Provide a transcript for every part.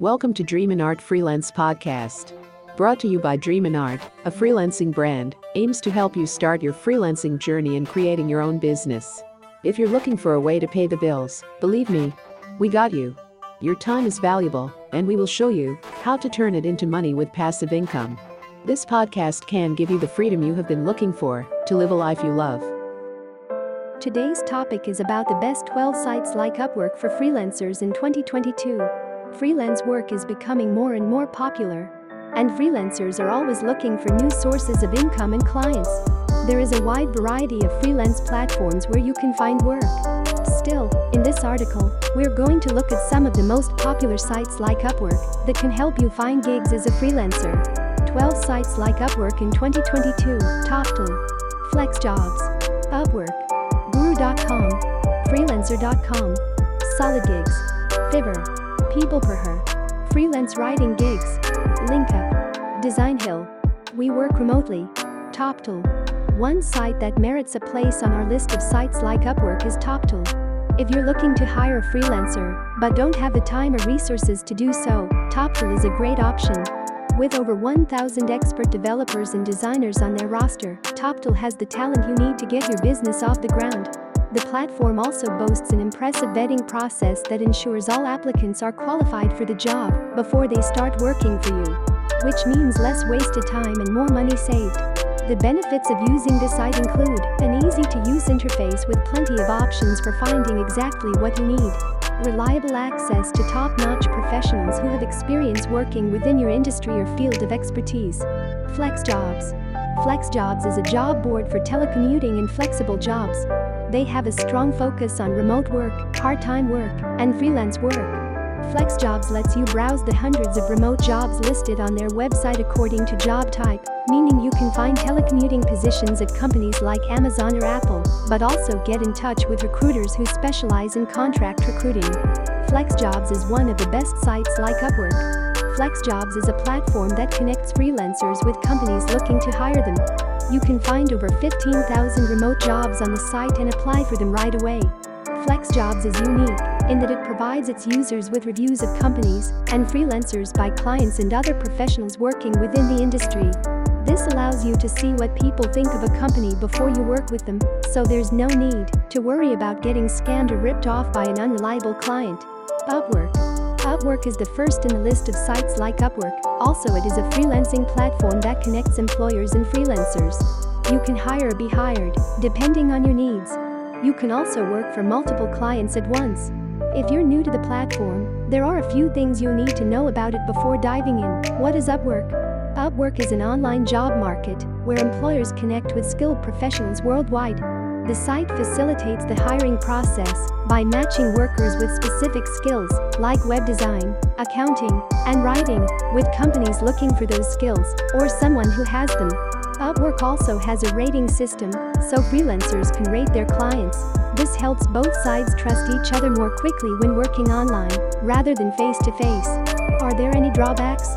Welcome to Dream and Art Freelance Podcast. Brought to you by Dream and Art, a freelancing brand, aims to help you start your freelancing journey and creating your own business. If you're looking for a way to pay the bills, believe me, we got you. Your time is valuable, and we will show you how to turn it into money with passive income. This podcast can give you the freedom you have been looking for to live a life you love. Today's topic is about the best 12 sites like Upwork for freelancers in 2022. Freelance work is becoming more and more popular, and freelancers are always looking for new sources of income and clients. There is a wide variety of freelance platforms where you can find work. Still, in this article, we're going to look at some of the most popular sites like Upwork that can help you find gigs as a freelancer. 12 sites like Upwork in 2022 Toptal, FlexJobs, Upwork, Guru.com, Freelancer.com, SolidGigs, Fiverr, People Per Hour, Freelance Writing Gigs, LinkUp, Design Hill. We work remotely. Toptal. One site that merits a place on our list of sites like Upwork is Toptal. If you're looking to hire a freelancer but don't have the time or resources to do so, Toptal is a great option. With over 1,000 expert developers and designers on their roster, Toptal has the talent you need to get your business off the ground. The platform also boasts an impressive vetting process that ensures all applicants are qualified for the job before they start working for you. Which means less wasted time and more money saved. The benefits of using this site include an easy to use interface with plenty of options for finding exactly what you need, reliable access to top notch professionals who have experience working within your industry or field of expertise. FlexJobs. FlexJobs is a job board for telecommuting and flexible jobs. They have a strong focus on remote work, part time work, and freelance work. FlexJobs lets you browse the hundreds of remote jobs listed on their website according to job type, meaning you can find telecommuting positions at companies like Amazon or Apple, but also get in touch with recruiters who specialize in contract recruiting. FlexJobs is one of the best sites like Upwork. FlexJobs is a platform that connects freelancers with companies looking to hire them. You can find over 15,000 remote jobs on the site and apply for them right away. FlexJobs is unique in that it provides its users with reviews of companies and freelancers by clients and other professionals working within the industry. This allows you to see what people think of a company before you work with them, so there's no need to worry about getting scammed or ripped off by an unreliable client. Upwork. Upwork is the first in the list of sites like Upwork, also it is a freelancing platform that connects employers and freelancers. You can hire or be hired, depending on your needs. You can also work for multiple clients at once. If you're new to the platform, there are a few things you'll need to know about it before diving in. What is Upwork? Upwork is an online job market where employers connect with skilled professionals worldwide. The site facilitates the hiring process by matching workers with specific skills like web design, accounting, and writing with companies looking for those skills or someone who has them. Upwork also has a rating system, so freelancers can rate their clients. This helps both sides trust each other more quickly when working online, rather than face to face. Are there any drawbacks?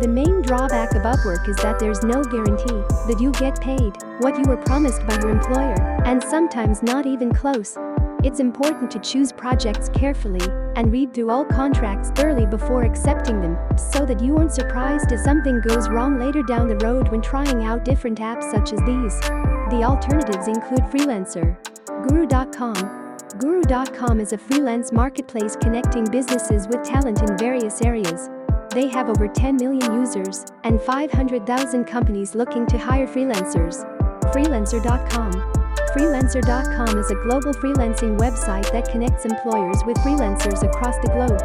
The main drawback of Upwork is that there's no guarantee that you get paid what you were promised by your employer, and sometimes not even close. It's important to choose projects carefully and read through all contracts thoroughly before accepting them so that you aren't surprised if something goes wrong later down the road when trying out different apps such as these. The alternatives include Freelancer, Guru.com. Guru.com is a freelance marketplace connecting businesses with talent in various areas. They have over 10 million users and 500,000 companies looking to hire freelancers. Freelancer.com. Freelancer.com is a global freelancing website that connects employers with freelancers across the globe.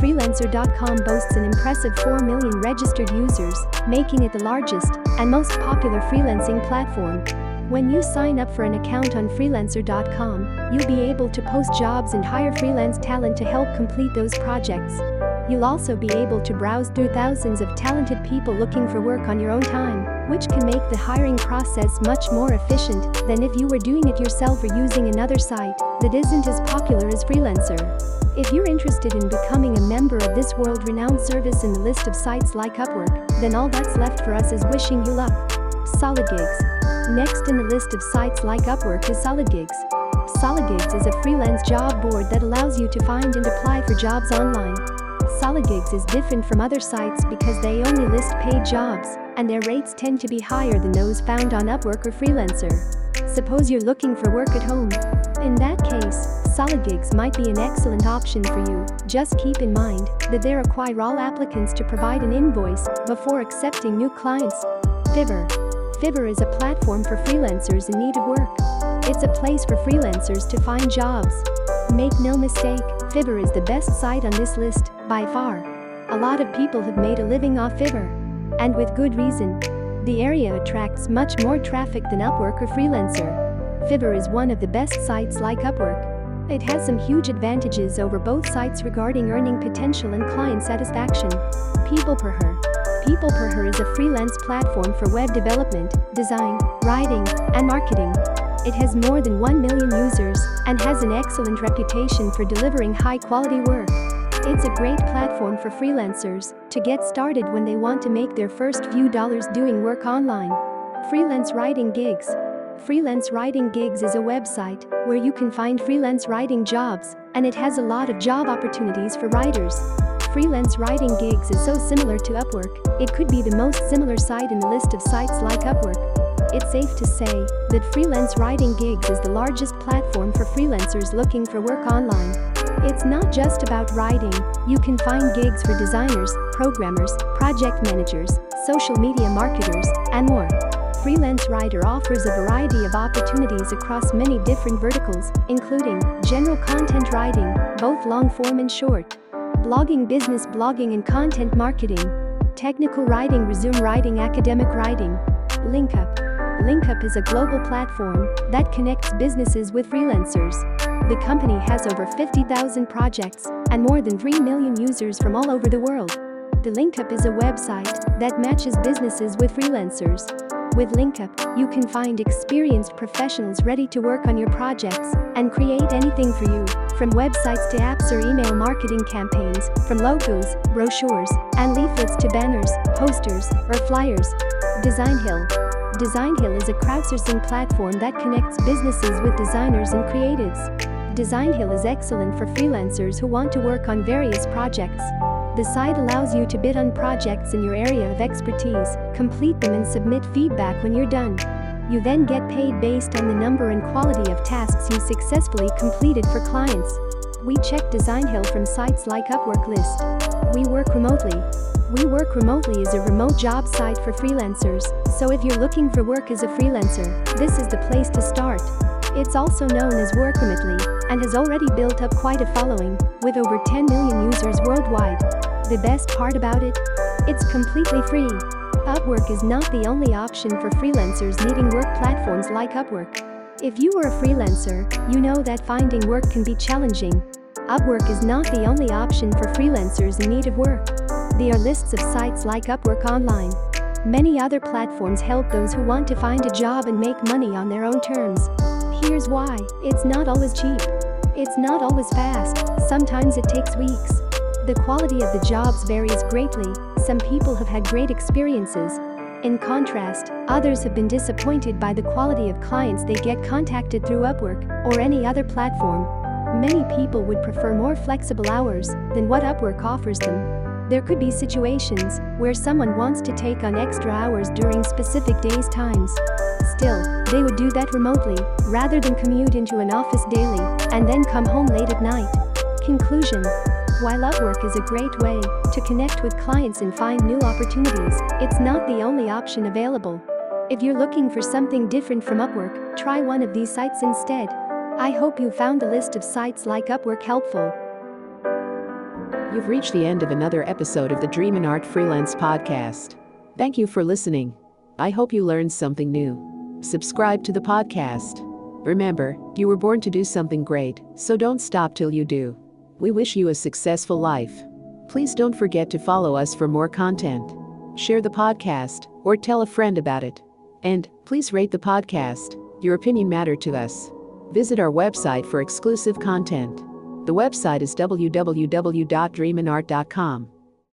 Freelancer.com boasts an impressive 4 million registered users, making it the largest and most popular freelancing platform. When you sign up for an account on Freelancer.com, you'll be able to post jobs and hire freelance talent to help complete those projects. You'll also be able to browse through thousands of talented people looking for work on your own time, which can make the hiring process much more efficient than if you were doing it yourself or using another site that isn't as popular as Freelancer. If you're interested in becoming a member of this world renowned service in the list of sites like Upwork, then all that's left for us is wishing you luck. SolidGigs. Next in the list of sites like Upwork is SolidGigs. SolidGigs is a freelance job board that allows you to find and apply for jobs online. SolidGigs is different from other sites because they only list paid jobs, and their rates tend to be higher than those found on Upwork or Freelancer. Suppose you're looking for work at home. In that case, SolidGigs might be an excellent option for you. Just keep in mind that they require all applicants to provide an invoice before accepting new clients. Fiverr. Fiverr is a platform for freelancers in need of work. It's a place for freelancers to find jobs. Make no mistake, Fiverr is the best site on this list, by far. A lot of people have made a living off Fiverr. And with good reason. The area attracts much more traffic than Upwork or Freelancer. Fiverr is one of the best sites like Upwork. It has some huge advantages over both sites regarding earning potential and client satisfaction. PeoplePerHour. PeoplePerHour is a freelance platform for web development, design, writing, and marketing. It has more than 1 million users and has an excellent reputation for delivering high quality work. It's a great platform for freelancers to get started when they want to make their first few dollars doing work online. Freelance writing gigs. Freelance Writing Gigs is a website where you can find freelance writing jobs, and it has a lot of job opportunities for writers. Freelance Writing Gigs is so similar to Upwork, it could be the most similar site in the list of sites like Upwork. It's safe to say that Freelance Writing Gigs is the largest platform for freelancers looking for work online. It's not just about writing, you can find gigs for designers, programmers, project managers, social media marketers, and more. Freelance Writer offers a variety of opportunities across many different verticals, including general content writing, both long form and short, blogging, business blogging, and content marketing, technical writing, resume writing, academic writing, LinkUp. LinkUp is a global platform that connects businesses with freelancers. The company has over 50,000 projects and more than 3 million users from all over the world. The LinkUp is a website that matches businesses with freelancers. With LinkUp, you can find experienced professionals ready to work on your projects and create anything for you, from websites to apps or email marketing campaigns, from logos, brochures, and leaflets to banners, posters, or flyers. Designhill Designhill is a crowdsourcing platform that connects businesses with designers and creatives. Designhill is excellent for freelancers who want to work on various projects. The site allows you to bid on projects in your area of expertise, complete them and submit feedback when you're done. You then get paid based on the number and quality of tasks you successfully completed for clients. We check Designhill from sites like Upwork List. We work remotely. We Work Remotely is a remote job site for freelancers, so if you're looking for work as a freelancer, this is the place to start. It's also known as Work Remotely and has already built up quite a following, with over 10 million users worldwide. The best part about it? It's completely free. Upwork is not the only option for freelancers needing work platforms like Upwork. If you are a freelancer, you know that finding work can be challenging. Upwork is not the only option for freelancers in need of work. There are lists of sites like Upwork Online. Many other platforms help those who want to find a job and make money on their own terms. Here's why it's not always cheap. It's not always fast, sometimes it takes weeks. The quality of the jobs varies greatly, some people have had great experiences. In contrast, others have been disappointed by the quality of clients they get contacted through Upwork or any other platform. Many people would prefer more flexible hours than what Upwork offers them. There could be situations where someone wants to take on extra hours during specific days times. Still, they would do that remotely, rather than commute into an office daily and then come home late at night. Conclusion While Upwork is a great way to connect with clients and find new opportunities, it's not the only option available. If you're looking for something different from Upwork, try one of these sites instead. I hope you found the list of sites like Upwork helpful. You've reached the end of another episode of the Dream and Art Freelance Podcast. Thank you for listening. I hope you learned something new. Subscribe to the podcast. Remember, you were born to do something great, so don't stop till you do. We wish you a successful life. Please don't forget to follow us for more content. Share the podcast or tell a friend about it. And please rate the podcast. Your opinion matters to us. Visit our website for exclusive content. The website is www.dreamanart.com.